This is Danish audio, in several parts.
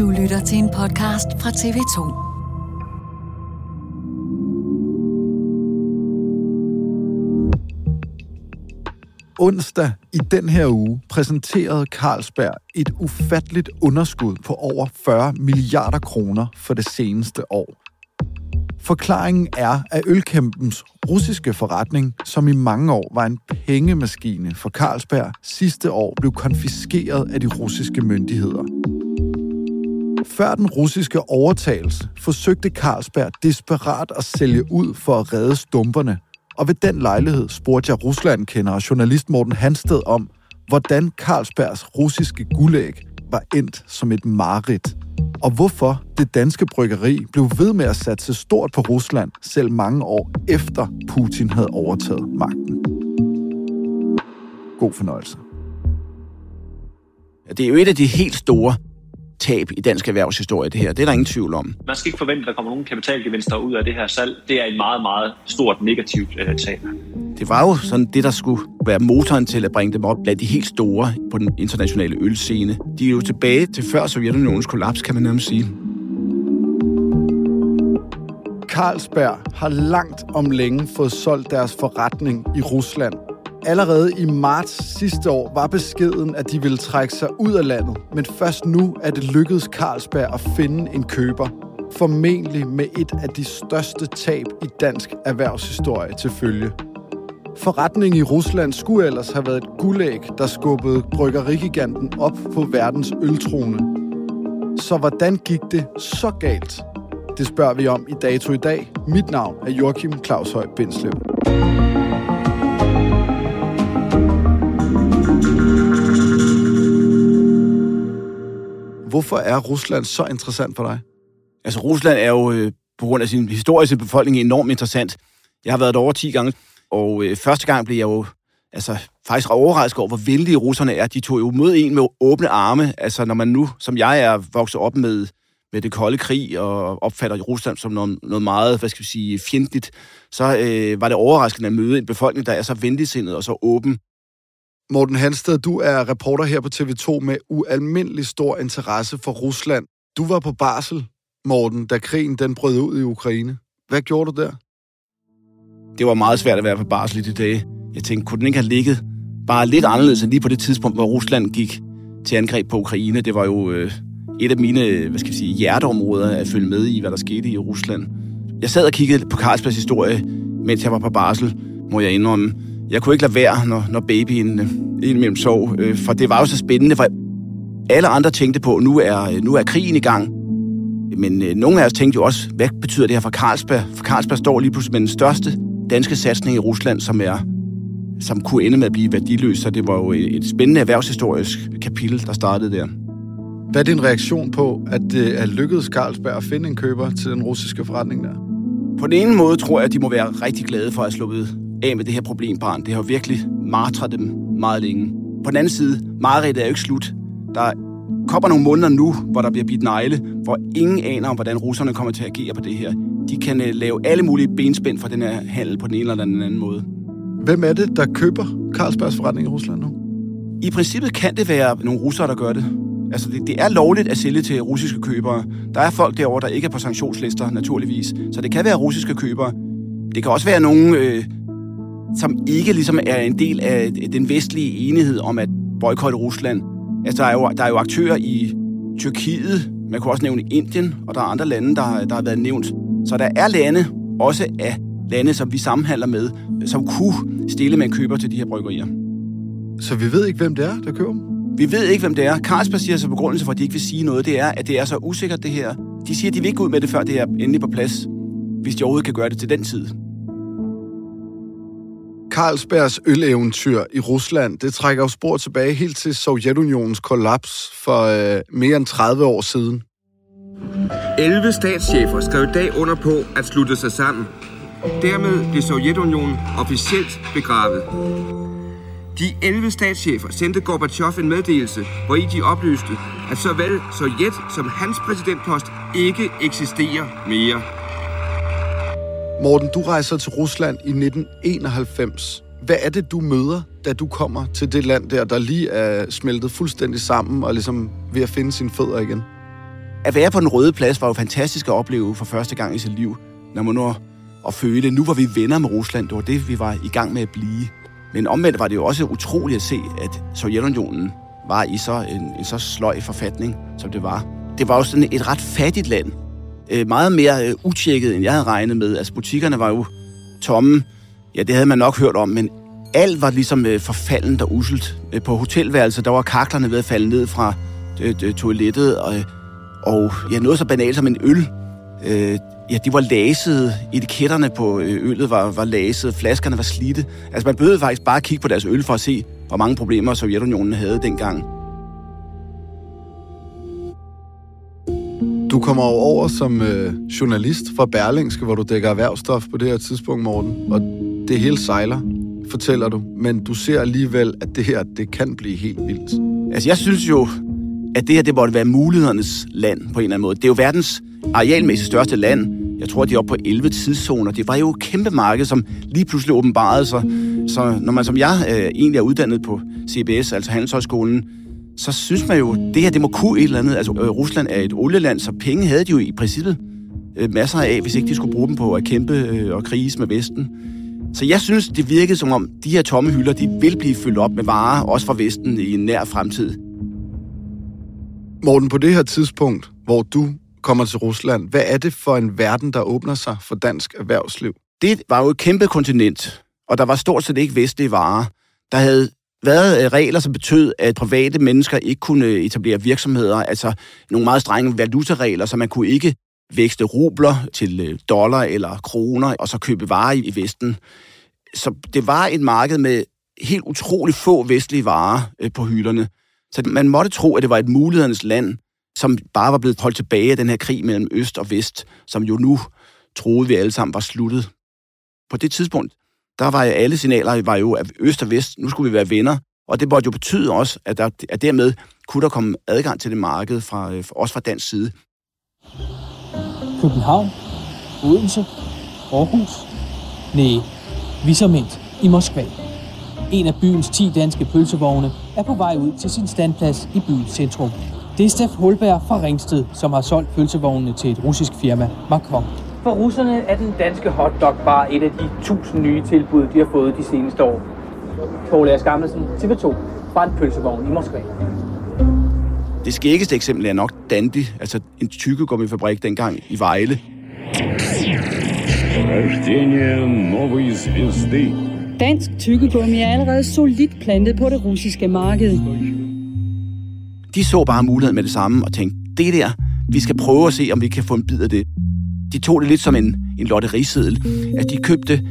Du lytter til en podcast fra TV2. Onsdag i den her uge præsenterede Carlsberg et ufatteligt underskud på over 40 milliarder kroner for det seneste år. Forklaringen er, at ølkæmpens russiske forretning, som i mange år var en pengemaskine for Carlsberg, sidste år blev konfiskeret af de russiske myndigheder. Før den russiske overtagelse forsøgte Carlsberg desperat at sælge ud for at redde stumperne, og ved den lejlighed spurgte jeg Rusland-kender og journalist Morten Hansted om, hvordan Carlsbergs russiske guldæg var endt som et mareridt og hvorfor det danske bryggeri blev ved med at satse stort på Rusland, selv mange år efter Putin havde overtaget magten. God fornøjelse. Det er jo et af de helt store tab i dansk erhvervshistorie, det her. Det er der ingen tvivl om. Man skal ikke forvente, at der kommer nogen kapitalgevinster ud af det her salg. Det er et meget, meget stort negativt uh, tab. Det var jo sådan det, der skulle være motoren til at bringe dem op blandt de helt store på den internationale ølscene. De er jo tilbage til før Sovjetunionens kollaps, kan man nærmest sige. Carlsberg har langt om længe fået solgt deres forretning i Rusland. Allerede i marts sidste år var beskeden, at de ville trække sig ud af landet, men først nu er det lykkedes Carlsberg at finde en køber. Formentlig med et af de største tab i dansk erhvervshistorie til følge. Forretningen i Rusland skulle ellers have været et guldæg, der skubbede bryggerigiganten op på verdens øltrone. Så hvordan gik det så galt? Det spørger vi om i Dato i dag. Mit navn er Joachim Claus Høj Bindslev. Hvorfor er Rusland så interessant for dig? Altså, Rusland er jo øh, på grund af sin historiske befolkning enormt interessant. Jeg har været der over 10 gange, og øh, første gang blev jeg jo altså, faktisk overrasket over, hvor vældige russerne er. De tog jo mod en med åbne arme. Altså, når man nu, som jeg er, vokset op med, med det kolde krig og opfatter Rusland som noget, noget meget, hvad skal vi sige, fjendtligt, så øh, var det overraskende at møde en befolkning, der er så venligsindet og så åben. Morten Hansted, du er reporter her på TV2 med ualmindelig stor interesse for Rusland. Du var på barsel, Morten, da krigen den brød ud i Ukraine. Hvad gjorde du der? Det var meget svært at være på barsel i de dage. Jeg tænkte, kunne den ikke have ligget bare lidt anderledes end lige på det tidspunkt, hvor Rusland gik til angreb på Ukraine? Det var jo øh, et af mine hvad skal jeg sige, hjerteområder at følge med i, hvad der skete i Rusland. Jeg sad og kiggede på Carlsbergs historie, mens jeg var på barsel, må jeg indrømme. Jeg kunne ikke lade være, når, når babyen øh, indimellem sov, øh, for det var jo så spændende, for alle andre tænkte på, at nu er, nu er krigen i gang. Men øh, nogle af os tænkte jo også, hvad betyder det her for Carlsberg? For Carlsberg står lige pludselig med den største danske satsning i Rusland, som er som kunne ende med at blive værdiløs, så det var jo et spændende erhvervshistorisk kapitel, der startede der. Hvad er din reaktion på, at det er lykkedes Carlsberg at finde en køber til den russiske forretning der? På den ene måde tror jeg, at de må være rigtig glade for at have sluppet af med det her problembarn. Det har virkelig martret dem meget længe. På den anden side, mareridt er jo ikke slut. Der kommer nogle måneder nu, hvor der bliver bidt negle, hvor ingen aner om, hvordan russerne kommer til at agere på det her. De kan uh, lave alle mulige benspænd for den her handel på den ene eller den anden måde. Hvem er det, der køber Carlsbergs forretning i Rusland nu? I princippet kan det være nogle russere, der gør det. Altså, det, det er lovligt at sælge til russiske købere. Der er folk derovre, der ikke er på sanktionslister, naturligvis. Så det kan være russiske købere. Det kan også være nogen, øh, som ikke ligesom er en del af den vestlige enighed om at boykotte Rusland. Altså, der er, jo, der er jo aktører i Tyrkiet, man kunne også nævne Indien, og der er andre lande, der, der har været nævnt. Så der er lande, også af lande, som vi samhandler med, som kunne stille med en køber til de her bryggerier. Så vi ved ikke, hvem det er, der køber dem? Vi ved ikke, hvem det er. Carlsberg siger så begrundelse for, at de ikke vil sige noget, det er, at det er så usikkert, det her. De siger, at de vil ikke ud med det, før det er endelig på plads, hvis de overhovedet kan gøre det til den tid. Carlsbergs øleventyr i Rusland, det trækker jo spor tilbage helt til Sovjetunionens kollaps for øh, mere end 30 år siden. 11 statschefer skrev i dag under på at slutte sig sammen. Dermed blev Sovjetunionen officielt begravet. De 11 statschefer sendte Gorbachev en meddelelse, hvor i de oplyste, at såvel Sovjet som hans præsidentpost ikke eksisterer mere. Morten, du rejser til Rusland i 1991. Hvad er det, du møder, da du kommer til det land der, der lige er smeltet fuldstændig sammen og ligesom ved at finde sine fødder igen? at være på den røde plads var jo fantastisk at opleve for første gang i sit liv, når man nu at føle, nu var vi venner med Rusland, det var det, vi var i gang med at blive. Men omvendt var det jo også utroligt at se, at Sovjetunionen var i så en, en så sløj forfatning, som det var. Det var jo sådan et ret fattigt land. Øh, meget mere øh, utjekket, end jeg havde regnet med. Altså butikkerne var jo tomme. Ja, det havde man nok hørt om, men alt var ligesom øh, forfaldent og uselt. Øh, på hotelværelset, der var kaklerne ved at falde ned fra øh, toilettet, og, øh, og ja, noget så banalt som en øl. Øh, ja, de var lasede. Etiketterne på øh, øllet var, var lasede. Flaskerne var slidte. Altså, man behøvede faktisk bare kigge på deres øl for at se, hvor mange problemer Sovjetunionen havde dengang. Du kommer jo over som øh, journalist fra Berlingske, hvor du dækker erhvervsstof på det her tidspunkt, Morten. Og det hele sejler, fortæller du. Men du ser alligevel, at det her, det kan blive helt vildt. Altså, jeg synes jo, at det her, det måtte være mulighedernes land på en eller anden måde. Det er jo verdens arealmæssigt største land. Jeg tror, de er oppe på 11 tidszoner. Det var jo et kæmpe marked, som lige pludselig åbenbarede sig. Så når man som jeg øh, egentlig er uddannet på CBS, altså Handelshøjskolen, så synes man jo, det her, det må kunne et eller andet. Altså, øh, Rusland er et olieland, så penge havde de jo i princippet øh, masser af, hvis ikke de skulle bruge dem på at kæmpe øh, og krige med Vesten. Så jeg synes, det virkede som om, de her tomme hylder, de vil blive fyldt op med varer, også fra Vesten i en nær fremtid. Morten, på det her tidspunkt, hvor du kommer til Rusland, hvad er det for en verden, der åbner sig for dansk erhvervsliv? Det var jo et kæmpe kontinent, og der var stort set ikke vestlige varer. Der havde været øh, regler, som betød, at private mennesker ikke kunne øh, etablere virksomheder, altså nogle meget strenge valutaregler, så man kunne ikke vækste rubler til øh, dollar eller kroner, og så købe varer i Vesten. Så det var et marked med helt utrolig få vestlige varer på hylderne. Så man måtte tro, at det var et mulighedernes land, som bare var blevet holdt tilbage af den her krig mellem Øst og Vest, som jo nu troede vi alle sammen var sluttet. På det tidspunkt, der var alle signaler var jo, at Øst og Vest, nu skulle vi være venner, og det måtte jo betyde også, at, der, at dermed kunne der komme adgang til det marked, fra, øh, også fra dansk side. København, Odense, Aarhus, nej, Viserment i Moskva. En af byens 10 danske pølsevogne er på vej ud til sin standplads i byens centrum. Det er Steff Holberg fra Ringsted, som har solgt pølsevognene til et russisk firma, Macron. For russerne er den danske hotdog bare et af de tusind nye tilbud, de har fået de seneste år. Poul Lars Gammelsen, TV2, fra en pølsevogn i Moskva. Det skæggeste eksempel er nok Dandy, altså en tykkegummifabrik dengang i Vejle. Dansk tykkegummi er allerede solidt plantet på det russiske marked. De så bare muligheden med det samme og tænkte, det der, vi skal prøve at se, om vi kan få en bid af det De tog det lidt som en, en lotteriseddel, at de købte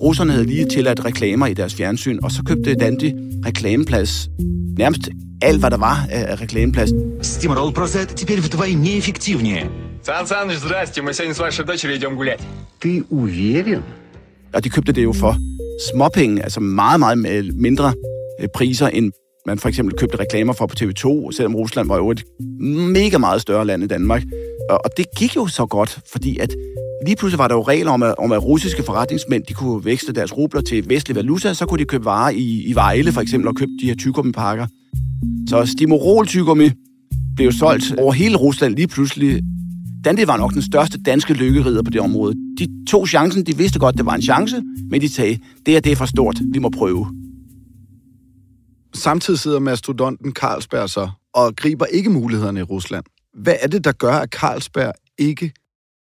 Russerne havde lige tilladt reklamer i deres fjernsyn, og så købte Dandy reklameplads. Nærmest alt, hvad der var af reklameplads. Стимрол просто это теперь вдвойне эффективнее. Сан Саныч, здрасте, мы сегодня с вашей дочерью идем гулять. Ты уверен? Og de købte det jo for småpenge, altså meget, meget mindre øh, priser, end man for eksempel købte reklamer for på TV2, selvom Rusland var jo et mega meget større land end Danmark. Og det gik jo så godt, fordi at lige pludselig var der jo regler om, at, om, at russiske forretningsmænd de kunne veksle deres rubler til vestlig valuta, så kunne de købe varer i, i Vejle for eksempel, og købe de her tygummipakker. Så Stimorol tygummi blev jo solgt over hele Rusland lige pludselig. Dandy var nok den største danske lykkerider på det område. De tog chancen, de vidste godt, det var en chance, men de sagde, det er det er for stort, vi må prøve. Samtidig sidder mastodonten Carlsberg så og griber ikke mulighederne i Rusland. Hvad er det, der gør, at Carlsberg ikke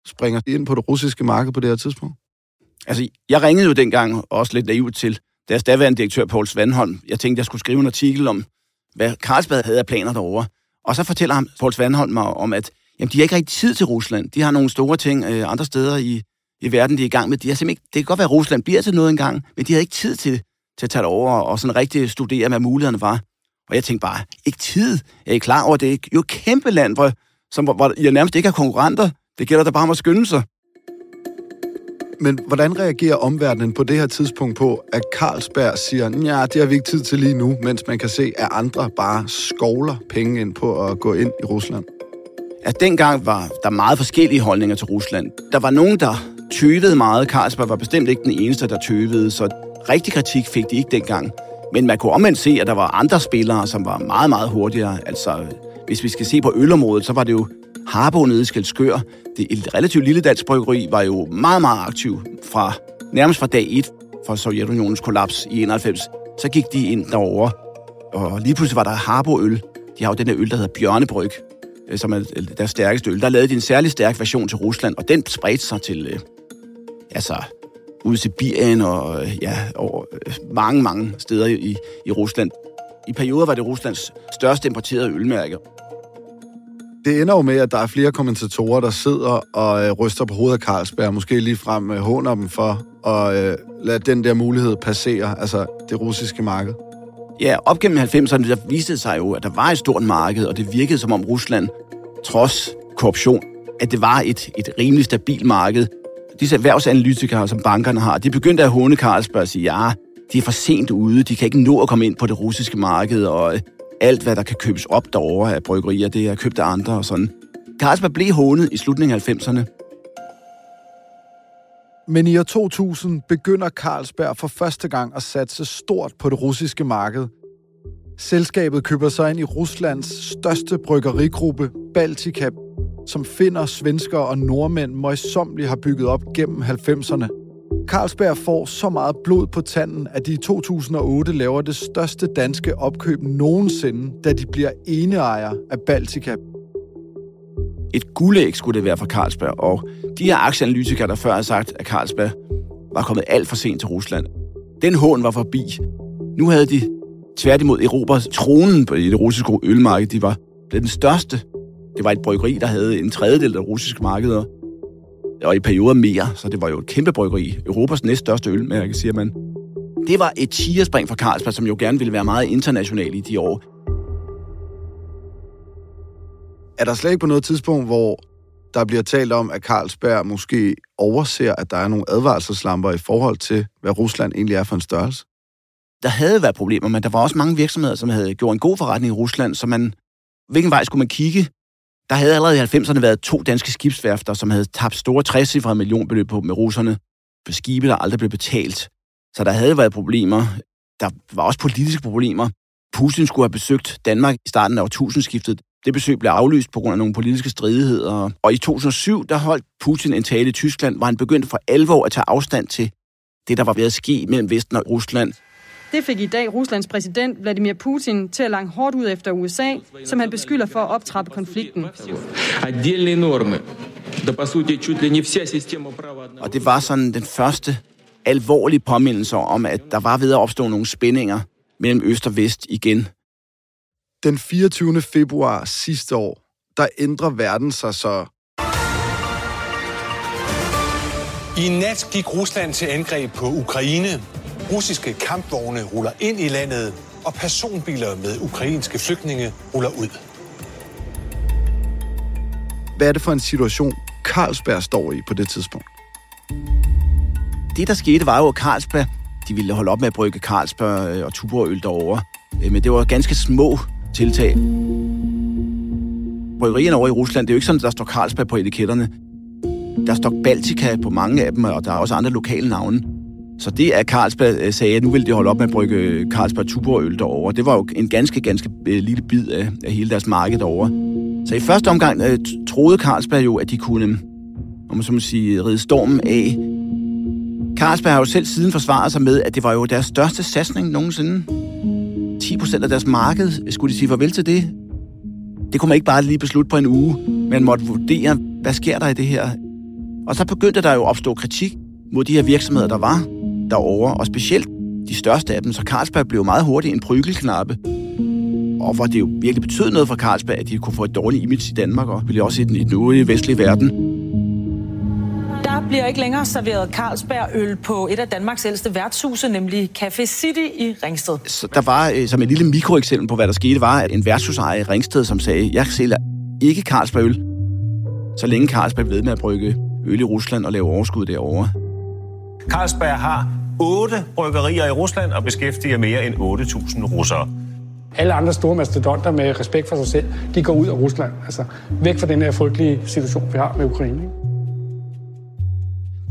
springer ind på det russiske marked på det her tidspunkt? Altså, jeg ringede jo dengang også lidt naivt til deres daværende direktør, Paul Svanholm. Jeg tænkte, jeg skulle skrive en artikel om, hvad Carlsberg havde af planer derovre. Og så fortæller ham, Paul Svanholm mig om, at jamen, de har ikke rigtig tid til Rusland. De har nogle store ting øh, andre steder i, i verden, de er i gang med. De har simpelthen ikke, det kan godt være, at Rusland bliver til noget engang, men de har ikke tid til, til at tage det over og sådan rigtig studere, hvad mulighederne var. Og jeg tænkte bare, ikke tid? Jeg er klar over, det er jo et kæmpe land, hvor, som, hvor jeg nærmest ikke har konkurrenter. Det gælder da bare om at skynde sig. Men hvordan reagerer omverdenen på det her tidspunkt på, at Carlsberg siger, ja, det har vi ikke tid til lige nu, mens man kan se, at andre bare skovler penge ind på at gå ind i Rusland? At dengang var der meget forskellige holdninger til Rusland. Der var nogen, der tøvede meget. Carlsberg var bestemt ikke den eneste, der tøvede, så rigtig kritik fik de ikke dengang. Men man kunne omvendt se, at der var andre spillere, som var meget, meget hurtigere. Altså, hvis vi skal se på ølområdet, så var det jo Harbo nede i Skelskør, det et relativt lille dansk bryggeri, var jo meget, meget aktiv fra nærmest fra dag 1 for Sovjetunionens kollaps i 91. Så gik de ind derover, og lige pludselig var der Harbo-øl. De har jo den der øl, der hedder Bjørnebryg, øh, som er øh, deres stærkeste øl. Der lavede de en særlig stærk version til Rusland, og den spredte sig til, øh, altså, ud Sibirien og ja, over øh, mange, mange steder i, i Rusland. I perioder var det Ruslands største importerede ølmærke. Det ender jo med, at der er flere kommentatorer, der sidder og øh, ryster på hovedet af Carlsberg, måske lige frem øh, håner dem for at øh, lade den der mulighed passere, altså det russiske marked. Ja, op gennem 90'erne, der viste det sig jo, at der var et stort marked, og det virkede som om Rusland, trods korruption, at det var et, et rimelig stabilt marked. Disse erhvervsanalytikere, som bankerne har, de begyndte at håne Carlsberg og sige, ja, de er for sent ude, de kan ikke nå at komme ind på det russiske marked, og alt, hvad der kan købes op derovre af bryggerier, det er købt af andre og sådan. Carlsberg blev hånet i slutningen af 90'erne. Men i år 2000 begynder Carlsberg for første gang at satse stort på det russiske marked. Selskabet køber sig ind i Ruslands største bryggerigruppe, Baltica, som finder svenskere og nordmænd møjsommeligt har bygget op gennem 90'erne. Carlsberg får så meget blod på tanden, at de i 2008 laver det største danske opkøb nogensinde, da de bliver eneejer af Baltica. Et guldæg skulle det være for Carlsberg, og de her aktieanalytikere, der før har sagt, at Carlsberg var kommet alt for sent til Rusland, den hån var forbi. Nu havde de tværtimod Europas tronen på det russiske ølmarked. De var blevet den største. Det var et bryggeri, der havde en tredjedel af russiske markeder, og i perioder mere, så det var jo et kæmpe bryggeri. Europas næststørste ølmærke, siger man. Det var et tierspring for Carlsberg, som jo gerne ville være meget international i de år. Er der slet ikke på noget tidspunkt, hvor der bliver talt om, at Carlsberg måske overser, at der er nogle advarselslamper i forhold til, hvad Rusland egentlig er for en størrelse? Der havde været problemer, men der var også mange virksomheder, som havde gjort en god forretning i Rusland, så man, hvilken vej skulle man kigge? Der havde allerede i 90'erne været to danske skibsværfter, som havde tabt store 60 millionbeløb på med russerne for skibe, der aldrig blev betalt. Så der havde været problemer. Der var også politiske problemer. Putin skulle have besøgt Danmark i starten af årtusindskiftet. Det besøg blev aflyst på grund af nogle politiske stridigheder. Og i 2007, der holdt Putin en tale i Tyskland, hvor han begyndte for alvor at tage afstand til det, der var ved at ske mellem Vesten og Rusland. Det fik i dag Ruslands præsident Vladimir Putin til at lange hårdt ud efter USA, som han beskylder for at optrappe konflikten. Og det var sådan den første alvorlige påmindelse om, at der var ved at opstå nogle spændinger mellem øst og vest igen. Den 24. februar sidste år, der ændrer verden sig så. I nat gik Rusland til angreb på Ukraine. Russiske kampvogne ruller ind i landet, og personbiler med ukrainske flygtninge ruller ud. Hvad er det for en situation, Carlsberg står i på det tidspunkt? Det, der skete, var jo, at Carlsberg de ville holde op med at brygge Carlsberg og Tuborg-øl derovre. Men det var ganske små tiltag. Bryggerierne over i Rusland, det er jo ikke sådan, at der står Carlsberg på etiketterne. Der står Baltica på mange af dem, og der er også andre lokale navne. Så det, at Carlsberg øh, sagde, at nu ville de holde op med at brygge øh, Carlsberg Tuborg-øl derovre, det var jo en ganske, ganske øh, lille bid af, af hele deres marked derovre. Så i første omgang øh, troede Carlsberg jo, at de kunne, om man så må sige, ride stormen af. Carlsberg har jo selv siden forsvaret sig med, at det var jo deres største satsning nogensinde. 10 procent af deres marked, skulle de sige farvel til det? Det kunne man ikke bare lige beslutte på en uge. Man måtte vurdere, hvad sker der i det her? Og så begyndte der jo at opstå kritik mod de her virksomheder, der var derovre, og specielt de største af dem. Så Carlsberg blev meget hurtigt en prygelknappe. Og hvor det jo virkelig betød noget for Carlsberg, at de kunne få et dårligt image i Danmark, og ville også i den, i den øvrige vestlige verden. Der bliver ikke længere serveret Carlsberg-øl på et af Danmarks ældste værtshuse, nemlig Café City i Ringsted. Så der var, øh, som et lille mikroeksempel på, hvad der skete, var at en værtshusejer i Ringsted, som sagde, jeg sælger ikke Carlsberg-øl, så længe Carlsberg ved med at brygge øl i Rusland og lave overskud derovre. Carlsberg har otte bryggerier i Rusland og beskæftiger mere end 8.000 russere. Alle andre store mastodonter med respekt for sig selv, de går ud af Rusland. Altså væk fra den her frygtelige situation, vi har med Ukraine. Ikke?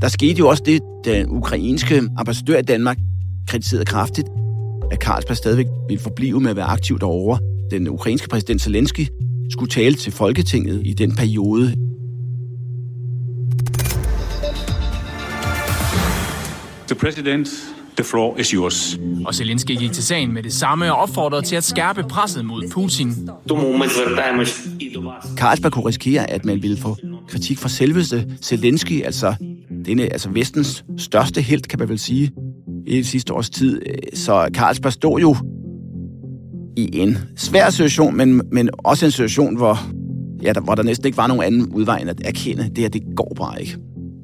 Der skete jo også det, den ukrainske ambassadør i Danmark kritiserede kraftigt, at Carlsberg stadigvæk ville forblive med at være aktiv derovre. Den ukrainske præsident Zelensky skulle tale til Folketinget i den periode. The president, the floor is yours. Og Zelensky gik til sagen med det samme og opfordrede til at skærpe presset mod Putin. Carlsberg kunne risikere, at man ville få kritik fra selveste Zelensky, altså, denne, altså vestens største held, kan man vel sige, i det sidste års tid. Så Carlsberg stod jo i en svær situation, men, men også en situation, hvor, ja, der, hvor der næsten ikke var nogen anden udvej end at erkende, det her, det går bare ikke.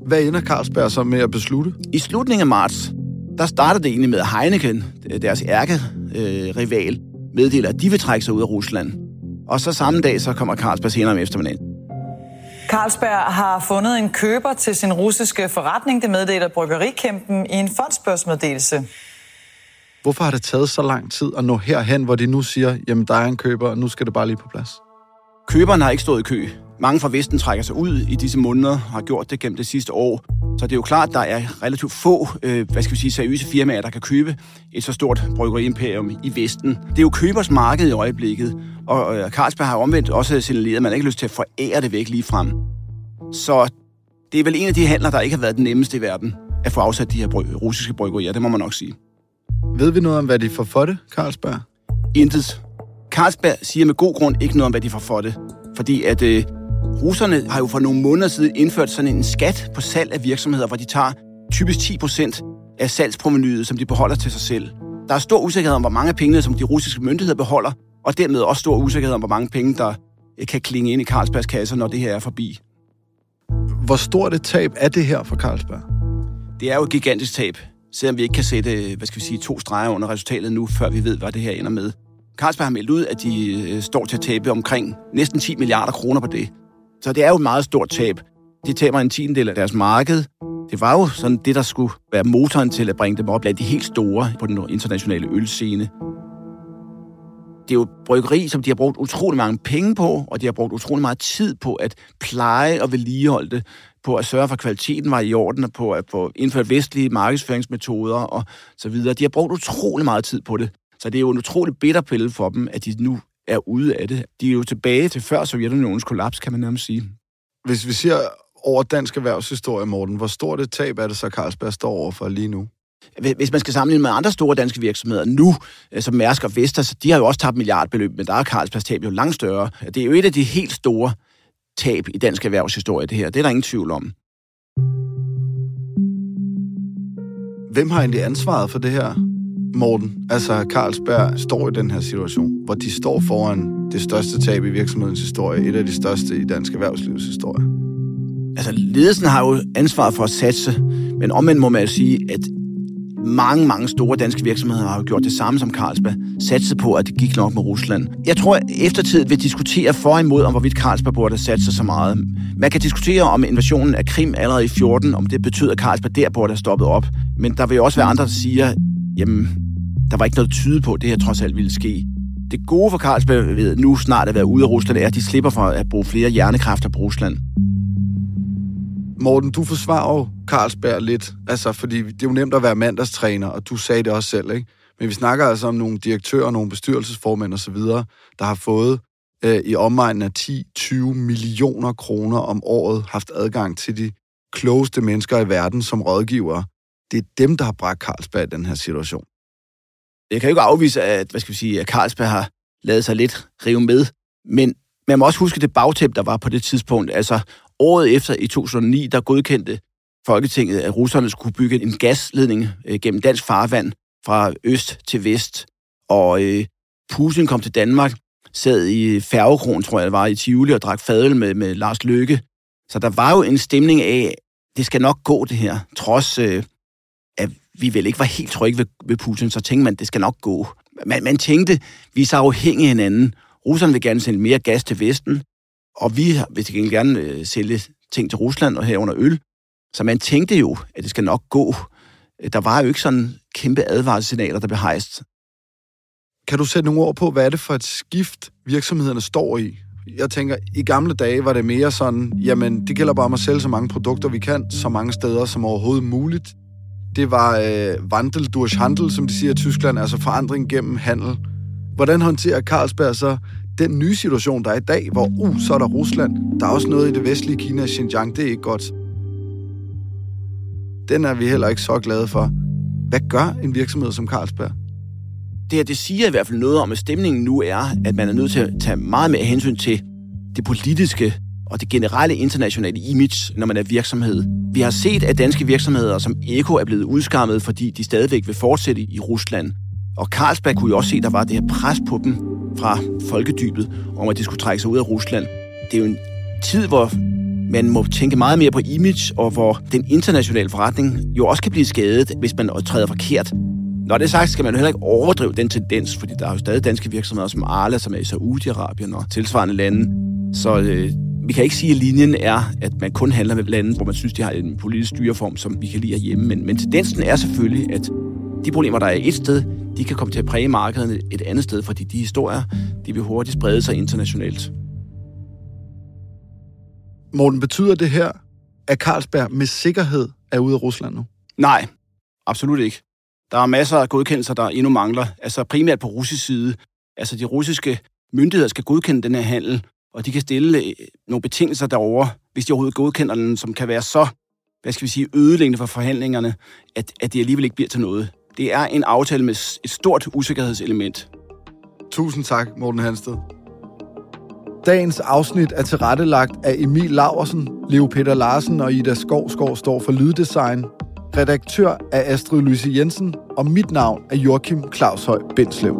Hvad ender Carlsberg så med at beslutte? I slutningen af marts, der startede det egentlig med Heineken, deres ærke-rival, øh, meddeler, at de vil trække sig ud af Rusland. Og så samme dag, så kommer Carlsberg senere om eftermiddagen. Carlsberg har fundet en køber til sin russiske forretning, det meddeler Bryggerikæmpen i en fondsbørsmeddelelse. Hvorfor har det taget så lang tid at nå herhen, hvor de nu siger, jamen der er en køber, og nu skal det bare lige på plads? Køberen har ikke stået i kø. Mange fra Vesten trækker sig ud i disse måneder, har gjort det gennem det sidste år. Så det er jo klart, at der er relativt få, øh, hvad skal vi sige, seriøse firmaer, der kan købe et så stort bryggeriimperium i Vesten. Det er jo købers marked i øjeblikket, og øh, Carlsberg har omvendt også signaleret, at man ikke har lyst til at forære det væk lige frem. Så det er vel en af de handler, der ikke har været den nemmeste i verden at få afsat de her bry- russiske bryggerier, det må man nok sige. Ved vi noget om, hvad de får for det, Carlsberg? Intet. Carlsberg siger med god grund ikke noget om, hvad de får for det. Fordi at øh, russerne har jo for nogle måneder siden indført sådan en skat på salg af virksomheder, hvor de tager typisk 10 procent af salgsprovenyet, som de beholder til sig selv. Der er stor usikkerhed om, hvor mange penge, som de russiske myndigheder beholder, og dermed også stor usikkerhed om, hvor mange penge, der øh, kan klinge ind i Carlsbergs kasse, når det her er forbi. Hvor stort et tab er det her for Carlsberg? Det er jo et gigantisk tab, selvom vi ikke kan sætte hvad skal vi sige, to streger under resultatet nu, før vi ved, hvad det her ender med. Carlsberg har meldt ud, at de øh, står til at tabe omkring næsten 10 milliarder kroner på det. Så det er jo et meget stort tab. De taber en tiendel af deres marked. Det var jo sådan det, der skulle være motoren til at bringe dem op blandt de helt store på den internationale ølscene. Det er jo et bryggeri, som de har brugt utrolig mange penge på, og de har brugt utrolig meget tid på at pleje og vedligeholde det, på at sørge for, at kvaliteten var i orden, og på at få indført vestlige markedsføringsmetoder og så videre. De har brugt utrolig meget tid på det. Så det er jo en utrolig bitter pille for dem, at de nu er ude af det. De er jo tilbage til før Sovjetunionens kollaps, kan man nærmest sige. Hvis vi siger over dansk erhvervshistorie, Morten, hvor stort et tab er det så, Carlsberg står over for lige nu? Hvis man skal sammenligne med andre store danske virksomheder nu, øh, som Mærsk og Vestas, de har jo også tabt milliardbeløb, men der er Carlsbergs tab jo langt større. Det er jo et af de helt store tab i dansk erhvervshistorie, det her. Det er der ingen tvivl om. Hvem har egentlig ansvaret for det her, Morten? Altså, Carlsberg står i den her situation, hvor de står foran det største tab i virksomhedens historie, et af de største i dansk erhvervslivs historie. Altså, ledelsen har jo ansvaret for at satse, men omvendt må man jo sige, at mange, mange store danske virksomheder har jo gjort det samme som Carlsberg. Satset på, at det gik nok med Rusland. Jeg tror, at eftertid vil diskutere for og imod, om hvorvidt Carlsberg burde have sat sig så meget. Man kan diskutere om invasionen af Krim allerede i 14, om det betyder, at Carlsberg der burde have stoppet op. Men der vil jo også være andre, der siger, jamen, der var ikke noget tyde på, at det her trods alt ville ske. Det gode for Carlsberg ved nu snart at være ude af Rusland, er, at de slipper for at bruge flere hjernekræfter på Rusland. Morten, du forsvarer jo Carlsberg lidt, altså, fordi det er jo nemt at være mandagstræner, og du sagde det også selv, ikke? Men vi snakker altså om nogle direktører, nogle bestyrelsesformænd osv., der har fået øh, i omegnen af 10-20 millioner kroner om året haft adgang til de klogeste mennesker i verden som rådgivere. Det er dem, der har bragt Carlsberg i den her situation. Jeg kan jo ikke afvise, at, hvad skal vi sige, at Carlsberg har lavet sig lidt rive med, men man må også huske det bagtæppe, der var på det tidspunkt. Altså, året efter i 2009, der godkendte Folketinget, at russerne skulle bygge en gasledning øh, gennem dansk farvand fra øst til vest. Og øh, Putin kom til Danmark, sad i færgekronen, tror jeg det var, i Tivoli og drak fadøl med, med Lars Løkke. Så der var jo en stemning af, det skal nok gå det her, trods øh, vi vel ikke var helt trygge ved, ved Putin, så tænkte man, det skal nok gå. Man, man tænkte, vi er så afhængige af hinanden. Russerne vil gerne sende mere gas til Vesten, og vi vil til gengæld gerne øh, sælge ting til Rusland og herunder øl. Så man tænkte jo, at det skal nok gå. Der var jo ikke sådan kæmpe advarselssignaler, der blev hejst. Kan du sætte nogle ord på, hvad er det for et skift, virksomhederne står i? Jeg tænker, i gamle dage var det mere sådan, jamen, det gælder bare om at sælge så mange produkter, vi kan, så mange steder som overhovedet muligt. Det var øh, Wandel durch Handel, som de siger i Tyskland, altså forandring gennem handel. Hvordan håndterer Carlsberg så den nye situation, der er i dag, hvor uh, så er der Rusland, der er også noget i det vestlige Kina, Xinjiang, det er ikke godt. Den er vi heller ikke så glade for. Hvad gør en virksomhed som Carlsberg? Det her, det siger i hvert fald noget om, at stemningen nu er, at man er nødt til at tage meget mere hensyn til det politiske og det generelle internationale image, når man er virksomhed. Vi har set, at danske virksomheder som Eko er blevet udskammet, fordi de stadigvæk vil fortsætte i Rusland. Og Carlsberg kunne jo også se, at der var det her pres på dem fra folkedybet, om at de skulle trække sig ud af Rusland. Det er jo en tid, hvor man må tænke meget mere på image, og hvor den internationale forretning jo også kan blive skadet, hvis man træder forkert. Når det er sagt, skal man jo heller ikke overdrive den tendens, fordi der er jo stadig danske virksomheder som Arla, som er i Saudi-Arabien og tilsvarende lande. Så øh, vi kan ikke sige, at linjen er, at man kun handler med lande, hvor man synes, de har en politisk styreform, som vi kan lide hjemme. Men, men tendensen er selvfølgelig, at de problemer, der er et sted, de kan komme til at præge markederne et andet sted, fordi de historier, de vil hurtigt sprede sig internationalt. Morten, betyder det her, at Carlsberg med sikkerhed er ude af Rusland nu? Nej, absolut ikke. Der er masser af godkendelser, der endnu mangler. Altså primært på russisk side. Altså de russiske myndigheder skal godkende den her handel, og de kan stille øh, nogle betingelser derover, hvis de overhovedet godkender den, som kan være så, hvad skal vi sige, ødelæggende for forhandlingerne, at, at det alligevel ikke bliver til noget. Det er en aftale med et stort usikkerhedselement. Tusind tak, Morten Hansted. Dagens afsnit er tilrettelagt af Emil Laversen, Leo Peter Larsen og Ida Skovsgaard står for Lyddesign. Redaktør er Astrid Louise Jensen, og mit navn er Joachim Claus Høj Bindslev.